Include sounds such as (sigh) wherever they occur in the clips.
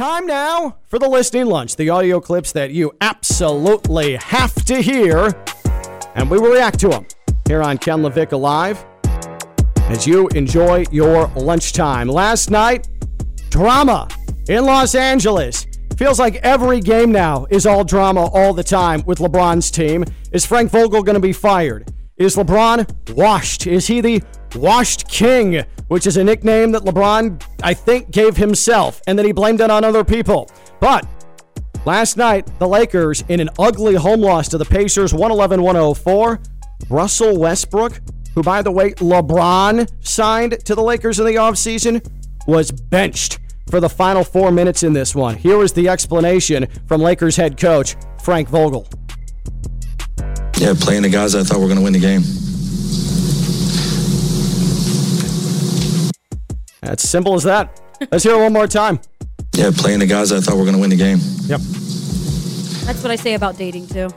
Time now for the listening lunch, the audio clips that you absolutely have to hear, and we will react to them here on Ken Levick Alive as you enjoy your lunchtime. Last night, drama in Los Angeles. Feels like every game now is all drama all the time with LeBron's team. Is Frank Vogel going to be fired? Is LeBron washed? Is he the washed king, which is a nickname that LeBron, I think, gave himself and then he blamed it on other people? But last night, the Lakers, in an ugly home loss to the Pacers, 111 104, Russell Westbrook, who, by the way, LeBron signed to the Lakers in the offseason, was benched for the final four minutes in this one. Here was the explanation from Lakers head coach Frank Vogel. Yeah, playing the guys I thought we were going to win the game. That's simple as that. Let's hear it one more time. Yeah, playing the guys I thought we were going to win the game. Yep. That's what I say about dating too.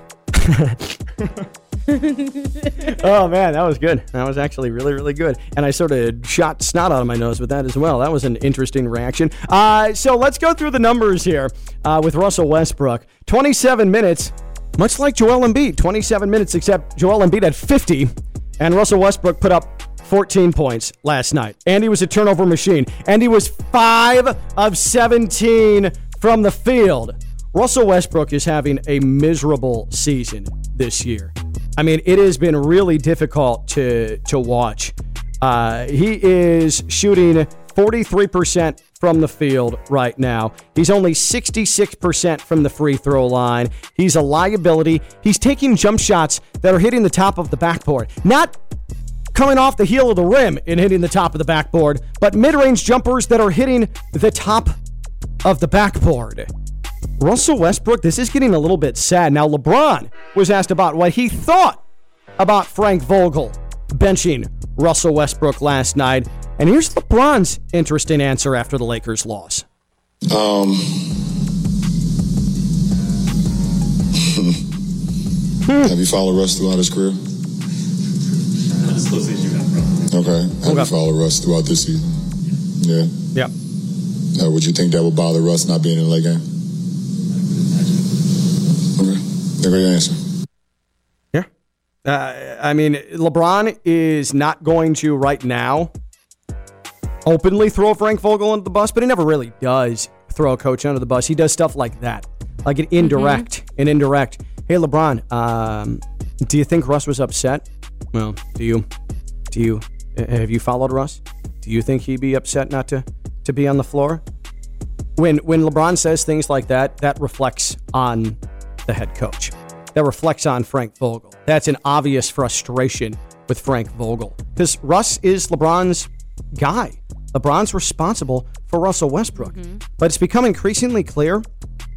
(laughs) Oh man, that was good. That was actually really, really good. And I sort of shot snot out of my nose with that as well. That was an interesting reaction. Uh, so let's go through the numbers here uh, with Russell Westbrook. 27 minutes, much like Joel Embiid. 27 minutes, except Joel Embiid had 50, and Russell Westbrook put up 14 points last night. And he was a turnover machine. And he was 5 of 17 from the field. Russell Westbrook is having a miserable season this year. I mean, it has been really difficult to to watch. Uh, he is shooting 43% from the field right now. He's only 66% from the free throw line. He's a liability. He's taking jump shots that are hitting the top of the backboard. Not coming off the heel of the rim and hitting the top of the backboard, but mid range jumpers that are hitting the top of the backboard. Russell Westbrook, this is getting a little bit sad. Now, LeBron was asked about what he thought about Frank Vogel benching Russell Westbrook last night. And here's LeBron's interesting answer after the Lakers' loss. Um, have you followed Russ throughout his career? As closely as you have, bro. Okay. Have you followed Russ throughout this season? Yeah. Yep. Uh, would you think that would bother Russ not being in the late game? Okay. There go your answer. Yeah. Uh, I mean, LeBron is not going to right now openly throw Frank Vogel under the bus, but he never really does throw a coach under the bus. He does stuff like that, like an indirect, an indirect. Hey, LeBron, um, do you think Russ was upset? Well, do you, do you, have you followed Russ? Do you think he'd be upset not to, to be on the floor? When when LeBron says things like that, that reflects on the head coach. That reflects on Frank Vogel. That's an obvious frustration with Frank Vogel because Russ is LeBron's guy. LeBron's responsible for Russell Westbrook. Mm-hmm. But it's become increasingly clear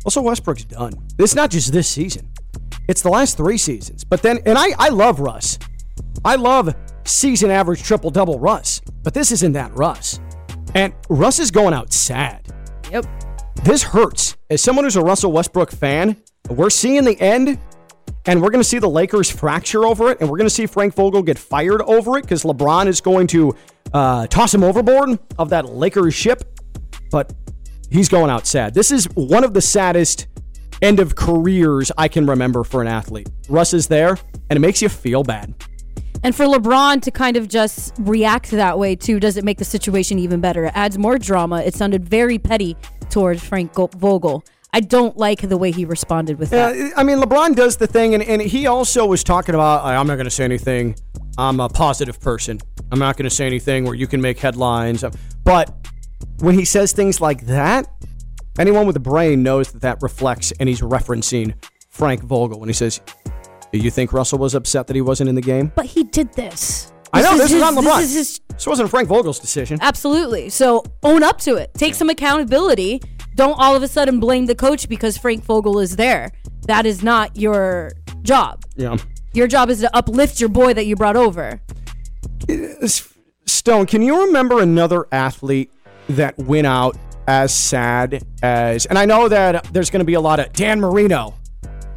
Russell Westbrook's done. It's not just this season, it's the last three seasons. But then, and I, I love Russ. I love season average triple double Russ, but this isn't that Russ. And Russ is going out sad. Yep. This hurts. As someone who's a Russell Westbrook fan, we're seeing the end, and we're going to see the Lakers fracture over it, and we're going to see Frank Vogel get fired over it because LeBron is going to uh, toss him overboard of that Lakers ship. But he's going out sad. This is one of the saddest end of careers I can remember for an athlete. Russ is there, and it makes you feel bad. And for LeBron to kind of just react that way too, does it make the situation even better? It adds more drama. It sounded very petty towards Frank Vogel. I don't like the way he responded with that. Uh, I mean, LeBron does the thing, and, and he also was talking about, I'm not going to say anything. I'm a positive person. I'm not going to say anything where you can make headlines. But when he says things like that, anyone with a brain knows that that reflects, and he's referencing Frank Vogel when he says, Do you think Russell was upset that he wasn't in the game? But he did this. I know, this is on LeBron. This is his This wasn't Frank Vogel's decision. Absolutely. So own up to it. Take some accountability. Don't all of a sudden blame the coach because Frank Vogel is there. That is not your job. Yeah. Your job is to uplift your boy that you brought over. Stone, can you remember another athlete that went out as sad as? And I know that there's going to be a lot of Dan Marino,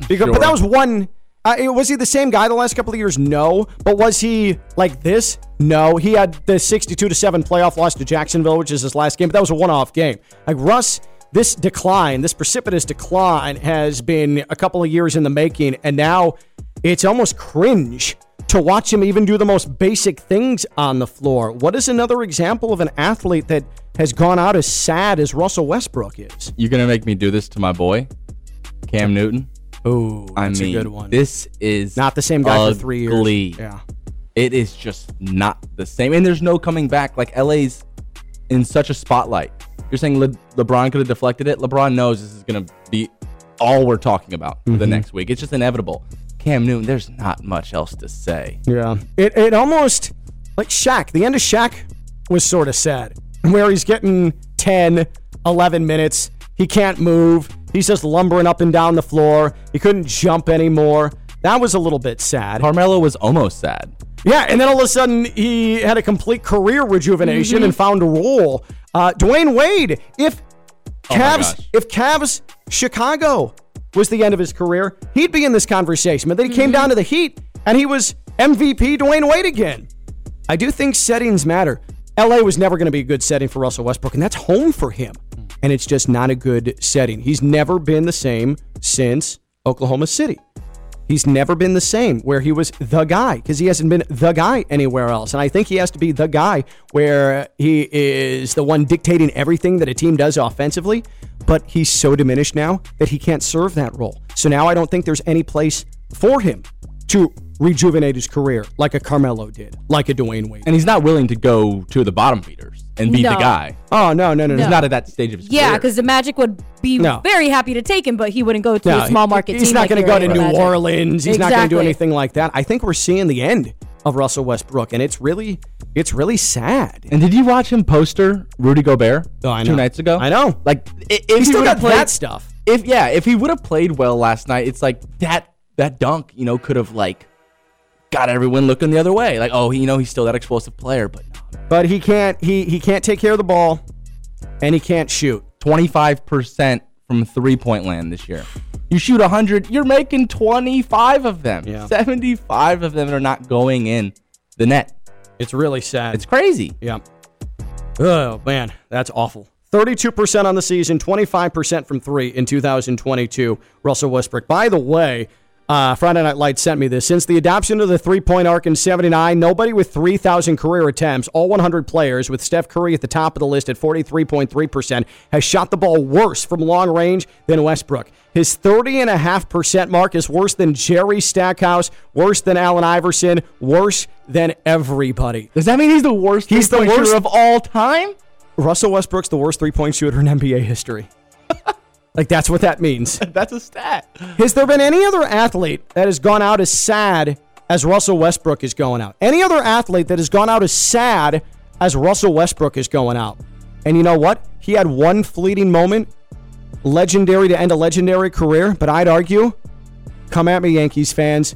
because, but that was one. Uh, was he the same guy the last couple of years? No, but was he like this? No, he had the 62 to seven playoff loss to Jacksonville, which is his last game. But that was a one-off game. Like Russ this decline, this precipitous decline, has been a couple of years in the making, and now it's almost cringe to watch him even do the most basic things on the floor. What is another example of an athlete that has gone out as sad as Russell Westbrook is? You're gonna make me do this to my boy, Cam Newton. Oh, I that's mean, a good one. this is Not the same guy for three years. Yeah. It is just not the same, and there's no coming back. Like LA's in such a spotlight. You're saying Le- LeBron could have deflected it. LeBron knows this is gonna be all we're talking about for the Mm-hmm. next week. It's just inevitable. Cam Newton, there's not much else to say. Yeah. It, it almost, like Shaq, the end of Shaq was sort of sad, where he's getting 10, 11 minutes. He can't move. He's just lumbering up and down the floor. He couldn't jump anymore. That was a little bit sad. Carmelo was almost sad. Yeah, and then all of a sudden he had a complete career rejuvenation Mm-hmm. and found a role. Uh, Dwyane Wade, if Oh Cavs, gosh. if Cavs Chicago was the end of his career, he'd be in this conversation. But then he came down to the Heat, and he was MVP Dwyane Wade again. I do think settings matter. LA was never going to be a good setting for Russell Westbrook, and that's home for him. And it's just not a good setting. He's never been the same since Oklahoma City. He's never been the same where he was the guy because he hasn't been the guy anywhere else. And I think he has to be the guy where he is the one dictating everything that a team does offensively. But he's so diminished now that he can't serve that role. So now I don't think there's any place for him to rejuvenate his career like a Carmelo did, like a Dwyane Wade. And he's not willing to go to the bottom feeders and be the guy. Oh, no, no, no, no. He's not at that stage of his career. Yeah, because the Magic would be No. very happy to take him, but he wouldn't go to No, a small market He's team. not like going to the go to New Magic. Orleans. He's not going to do Exactly. anything like that. I think we're seeing the end of Russell Westbrook, and it's really, it's really sad. And did you watch him poster Rudy Gobert Oh, I two nights ago? I know. Like i- if He still would've got played, that stuff. If yeah, if he would have played well last night, it's like that that dunk, you know, could have like got everyone looking the other way. Like, oh, you know, he's still that explosive player, but no. But he can't. He he can't take care of the ball, and he can't shoot. 25% from three point land this year. You shoot 100, you're making 25 of them. Yeah. 75 of them are not going in the net. It's really sad. It's crazy. yeah. Oh man, that's awful. 32% on the season, 25% from three in 2022. Russell Westbrook. By the way, uh, Friday Night Lights sent me this. Since the adoption of the three point arc in 79, nobody with 3,000 career attempts, all 100 players, with Steph Curry at the top of the list at 43.3%, has shot the ball worse from long range than Westbrook. His 30.5% mark is worse than Jerry Stackhouse, worse than Allen Iverson, worse than everybody. Does that mean he's the worst He's the worst- of all time? Russell Westbrook's the worst three point shooter in NBA history. (laughs) like, that's what that means. (laughs) That's a stat. Has there been any other athlete that has gone out as sad as Russell Westbrook is going out? Any other athlete that has gone out as sad as Russell Westbrook is going out? And you know what? He had one fleeting moment, legendary to end a legendary career, but I'd argue, come at me, Yankees fans.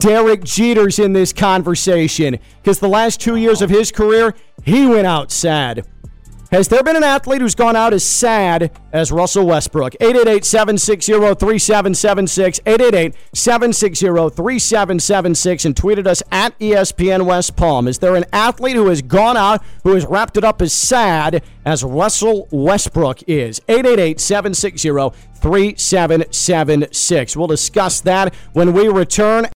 Derek Jeter's in this conversation because the last two years of his career, he went out sad. Has there been an athlete who's gone out as sad as Russell Westbrook? 888 760 3776. 888 760 3776. And tweeted us at ESPN West Palm. Is there an athlete who has gone out who has wrapped it up as sad as Russell Westbrook is? 888 760 3776. We'll discuss that when we return.